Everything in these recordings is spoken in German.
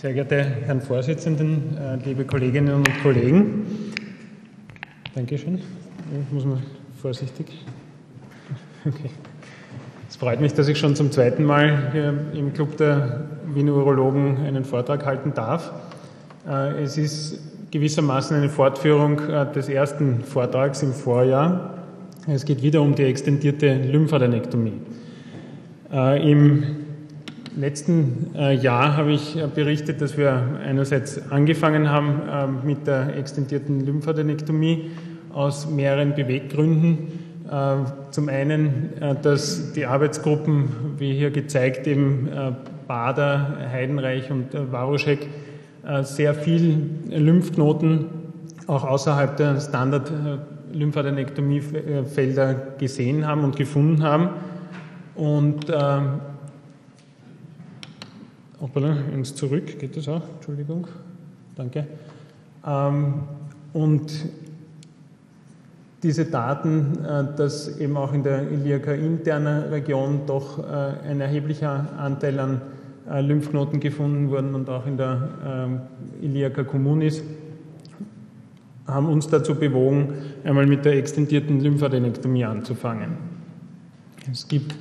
Sehr geehrte Herren Vorsitzenden, äh, liebe Kolleginnen und Kollegen, Dankeschön. Ich muss mal vorsichtig. Okay. Es freut mich, dass ich schon zum zweiten Mal hier im Club der Wiener Urologen einen Vortrag halten darf. Äh, es ist gewissermaßen eine Fortführung äh, des ersten Vortrags im Vorjahr. Es geht wieder um die extendierte Lymphadenektomie. Im letzten äh, Jahr habe ich äh, berichtet, dass wir einerseits angefangen haben äh, mit der extendierten Lymphadenektomie aus mehreren Beweggründen. Zum einen, dass die Arbeitsgruppen, wie hier gezeigt, eben Bader, Heidenreich und Waruschek, sehr viel Lymphknoten auch außerhalb der Standard-Lymphadenektomiefelder gesehen haben und gefunden haben. Und Hoppala, ins Zurück, geht das auch? Entschuldigung, danke. Ähm, und diese Daten, äh, dass eben auch in der Iliaka-internen Region doch äh, ein erheblicher Anteil an äh, Lymphknoten gefunden wurden und auch in der ähm, Iliaka communis, haben uns dazu bewogen, einmal mit der extendierten Lymphadenektomie anzufangen. Es gibt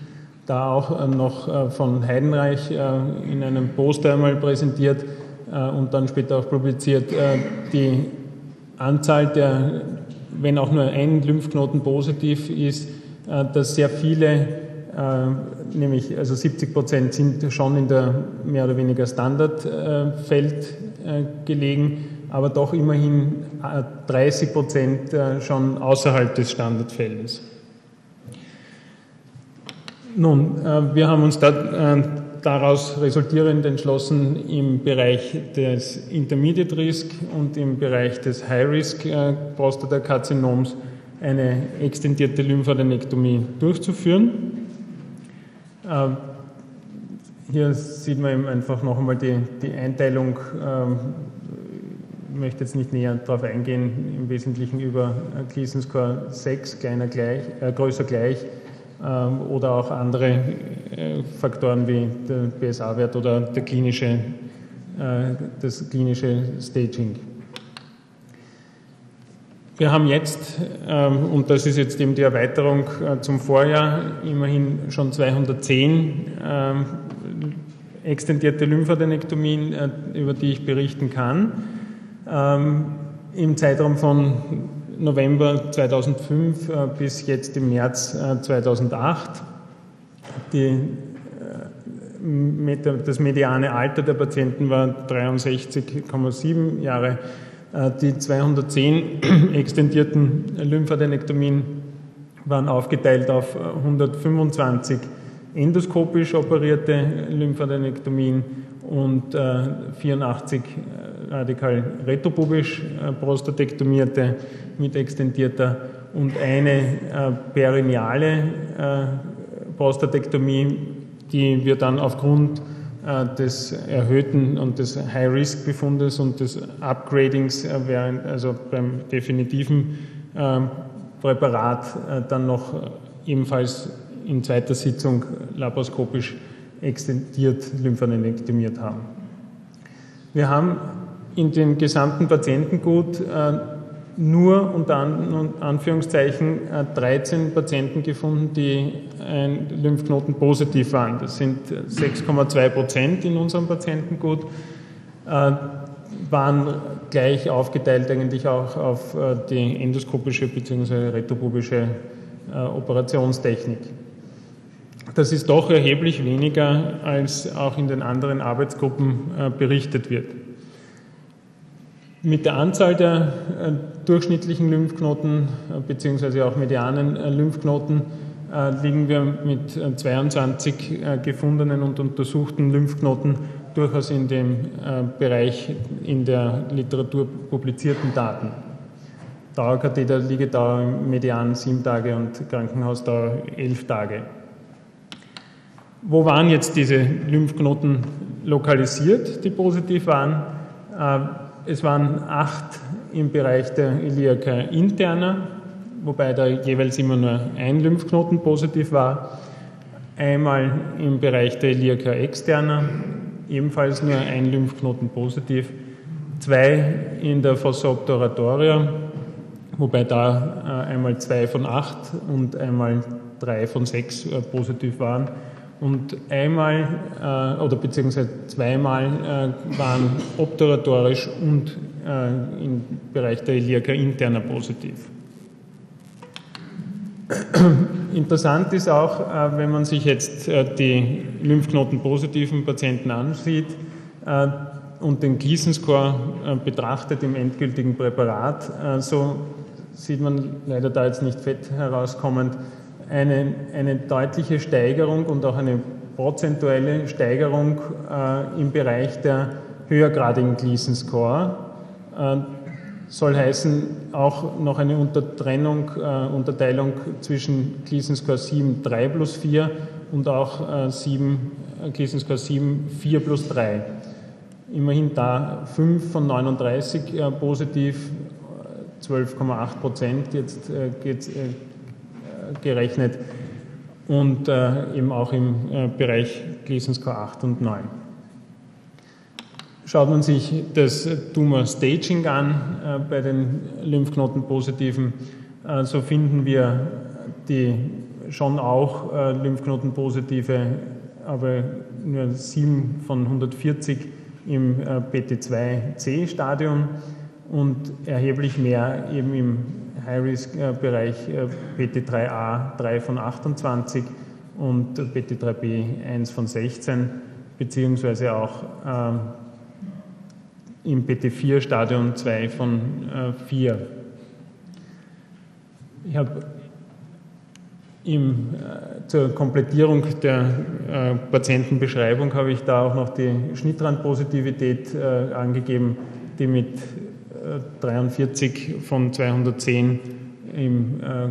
da auch äh, noch äh, von Heidenreich äh, in einem Poster einmal präsentiert und dann später auch publiziert, die Anzahl der, wenn auch nur ein Lymphknoten positiv ist, dass sehr viele, nämlich also 70 Prozent sind schon in der mehr oder weniger Standardfeld gelegen, aber doch immerhin 30 Prozent schon außerhalb des Standardfeldes. Nun, äh, wir haben uns äh, daraus resultierend entschlossen, im Bereich des Intermediate Risk und im Bereich des High Risk äh, Prostatakarzinoms eine extendierte Lymphadenektomie durchzuführen. Hier sieht man eben einfach noch einmal die, die Einteilung. Ich möchte jetzt nicht näher darauf eingehen, im Wesentlichen über Gleason Score 6, kleiner gleich, äh, größer gleich, ähm, oder auch andere äh, Faktoren wie der PSA-Wert oder der klinische, äh, das klinische Staging. Wir haben jetzt, ähm, und das ist jetzt eben die Erweiterung äh, zum Vorjahr, immerhin schon 210 ähm, extendierte Lymphadenektomien, über die ich berichten kann. Im Zeitraum von November 2005 äh, bis jetzt im März 2008. Äh, Die, äh, das mediane Alter der Patienten war 63,7 Jahre. Die 210 extendierten Lymphadenektomien waren aufgeteilt auf 125 endoskopisch operierte Lymphadenektomien und 84 radikal retropubisch prostatektomierte mit extendierter und eine äh, perineale äh, Prostatektomie, die wir dann aufgrund äh, des erhöhten und des High-Risk-Befundes und des Upgradings äh, während, also beim definitiven ähm, Präparat äh, dann noch äh, ebenfalls in zweiter Sitzung laparoskopisch extendiert lymphadenektomiert haben. Wir haben in dem gesamten Patientengut nur unter Anführungszeichen 13 äh, Patienten gefunden, die ein Lymphknoten positiv waren. Das sind 6,2 Prozent in unserem Patientengut, äh, waren gleich aufgeteilt eigentlich auch auf äh, die endoskopische bzw. retropubische Operationstechnik. Das ist doch erheblich weniger, als auch in den anderen Arbeitsgruppen berichtet wird. Mit der Anzahl der äh, durchschnittlichen Lymphknoten äh, beziehungsweise auch medianen äh, Lymphknoten liegen wir mit 22 gefundenen und untersuchten Lymphknoten durchaus in dem Bereich in der Literatur publizierten Daten. Dauerkatheter Liegedauer median sieben Tage und Krankenhausdauer elf Tage. Wo waren jetzt diese Lymphknoten lokalisiert, die positiv waren? Es waren acht im Bereich der Iliaka interna, wobei da jeweils immer nur ein Lymphknoten positiv war. Einmal im Bereich der Iliaka externa, ebenfalls nur ein Lymphknoten positiv, zwei in der Fossa obturatoria, wobei da äh, einmal zwei von acht und einmal drei von sechs äh, positiv waren. Und einmal äh, oder beziehungsweise zweimal äh, waren obturatorisch und äh, im Bereich der Iliaca interner positiv. Interessant ist auch, äh, wenn man sich jetzt äh, die Lymphknoten-positiven Patienten ansieht äh, und den Gleason-Score betrachtet im endgültigen Präparat, so sieht man leider da jetzt nicht fett herauskommend, eine, eine deutliche Steigerung und auch eine prozentuelle Steigerung im Bereich der höhergradigen Gleason-Score soll heißen, auch noch eine Untertrennung, äh, Unterteilung zwischen Gleason Score 7 3 plus 4 und auch äh, 7, äh, Gleason Score 7 4 plus 3. Immerhin da 5 von 39 äh, positiv, 12,8 Prozent jetzt äh, geht, äh, gerechnet und eben auch im Bereich Gleason Score 8 und 9. Schaut man sich das Tumor-Staging an äh, bei den Lymphknotenpositiven, äh, so finden wir die schon auch äh, Lymphknotenpositive, aber nur 7 von 140 im PT2C-Stadium und erheblich mehr eben im High-Risk-Bereich PT3A 3 von 28 und PT3B 1 von 16, beziehungsweise auch im PT4-Stadion 2 von äh, 4. Ich habe äh, zur Komplettierung der äh, Patientenbeschreibung habe ich da auch noch die Schnittrandpositivität äh, angegeben, die mit 43 äh, von 210 im äh,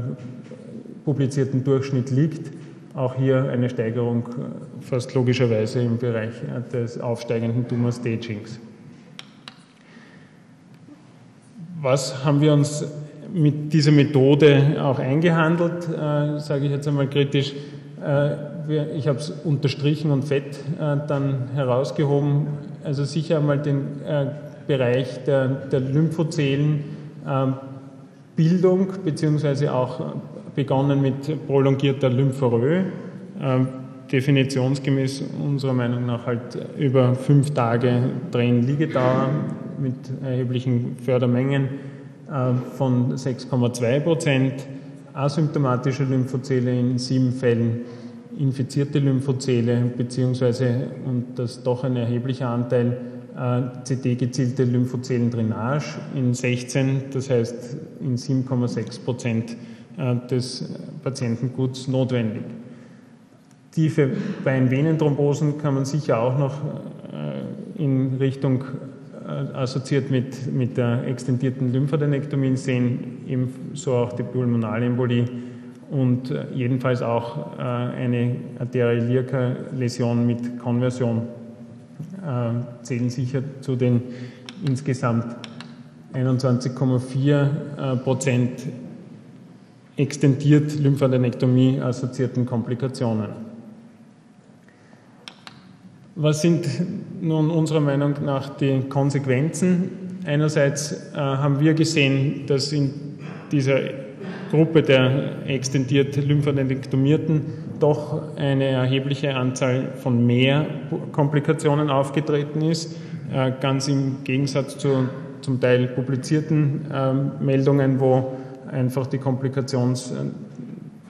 publizierten Durchschnitt liegt. Auch hier eine Steigerung fast logischerweise im Bereich des aufsteigenden Tumor-Stagings. was haben wir uns mit dieser Methode auch eingehandelt, äh, sage ich jetzt einmal kritisch. Äh, ich habe es unterstrichen und fett äh, dann herausgehoben. Also sicher einmal den äh, Bereich der, der Lymphozellen, ähm, beziehungsweise auch begonnen mit prolongierter Lymphorö, ähm, definitionsgemäß unserer Meinung nach halt über fünf Tage Drehen-Liegedauer mit erheblichen Fördermengen äh, von 6,2 Prozent, asymptomatische Lymphozele in sieben Fällen, infizierte Lymphozele beziehungsweise und das doch ein erheblicher Anteil CD-gezielte Lymphozellendrainage in 16, das heißt in 7,6 Prozent äh, des Patientenguts notwendig. Tiefe Beinvenenthrombosen kann man sicher auch noch in Richtung äh, assoziiert mit, mit der extendierten Lymphadenektomie sehen, ebenso auch die Pulmonalembolie und äh, jedenfalls auch äh, eine Arterial-Lirka-Läsion mit Konversion zählen sicher zu den insgesamt 21,4 Prozent extendiert Lymphadenektomie assoziierten Komplikationen. Was sind nun unserer Meinung nach die Konsequenzen? Einerseits äh, haben wir gesehen, dass in dieser Gruppe der extendiert Lymphadenektomierten doch eine erhebliche Anzahl von mehr Komplikationen aufgetreten ist, äh, ganz im Gegensatz zu zum Teil publizierten äh, Meldungen, wo einfach die Komplikations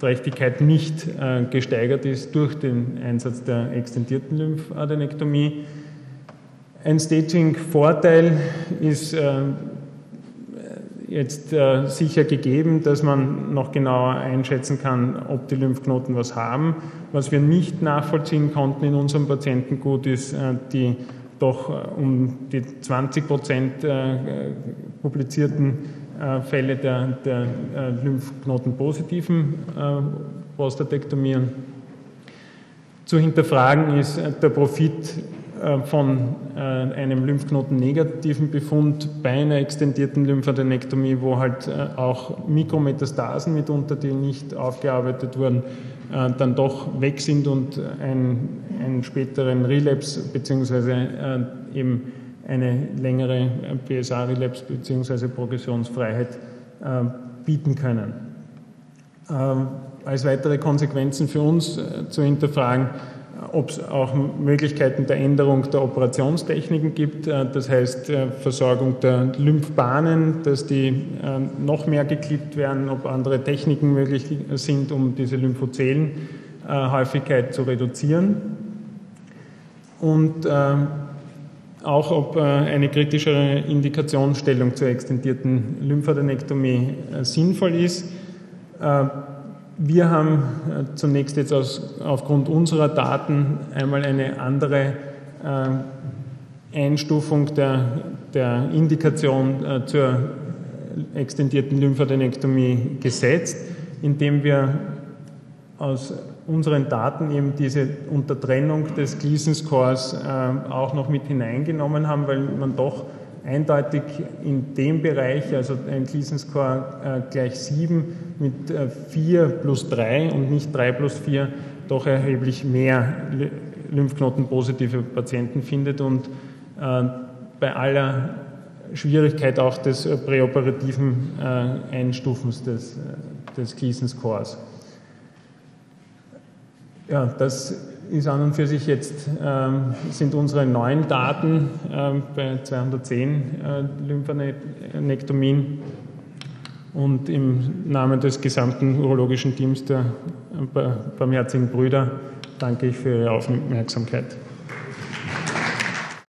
Trächtigkeit nicht äh, gesteigert ist durch den Einsatz der extendierten Lymphadenektomie. Ein Staging-Vorteil ist äh, jetzt äh, sicher gegeben, dass man noch genauer einschätzen kann, ob die Lymphknoten was haben. Was wir nicht nachvollziehen konnten in unserem Patientengut ist äh, die doch äh, um die 20 Prozent äh, publizierten äh, Fälle der, der äh, Lymphknotenpositiven Prostatektomien. Zu hinterfragen ist der Profit von einem Lymphknoten-negativen Befund bei einer extendierten Lymphadenektomie, wo halt auch Mikrometastasen mitunter, die nicht aufgearbeitet wurden, äh, dann doch weg sind und einen späteren Relapse äh, eben eine längere PSA-Relapse beziehungsweise Progressionsfreiheit äh, bieten können. Ähm, als weitere Konsequenzen für uns zu hinterfragen, ob es auch Möglichkeiten der Änderung der Operationstechniken gibt, das heißt Versorgung der Lymphbahnen, dass die noch mehr geklippt werden, ob andere Techniken möglich sind, um diese Lymphozellenhäufigkeit zu reduzieren und auch ob eine kritischere Indikationsstellung zur extendierten Lymphadenektomie sinnvoll ist. Wir haben äh, zunächst jetzt aus, aufgrund unserer Daten einmal eine andere äh, Einstufung der, der Indikation äh, zur extendierten Lymphadenektomie gesetzt, indem wir aus unseren Daten eben diese Untertrennung des Gleason-Scores äh, auch noch mit hineingenommen haben, weil man doch eindeutig in dem Bereich, also ein Gleason-Score äh, gleich 7 mit äh, 4 plus 3 und nicht 3 plus 4 doch erheblich mehr Lymphknotenpositive Patienten findet und äh, bei aller Schwierigkeit auch des äh, präoperativen äh, Einstufens des, äh, des Gleason-Scores. Ja, das ist an und für sich jetzt, ähm, sind unsere neuen Daten ähm, bei 210 äh, Lymphanektomien und im Namen des gesamten urologischen Teams der äh, Barmherzigen Brüder danke ich für Ihre Aufmerksamkeit.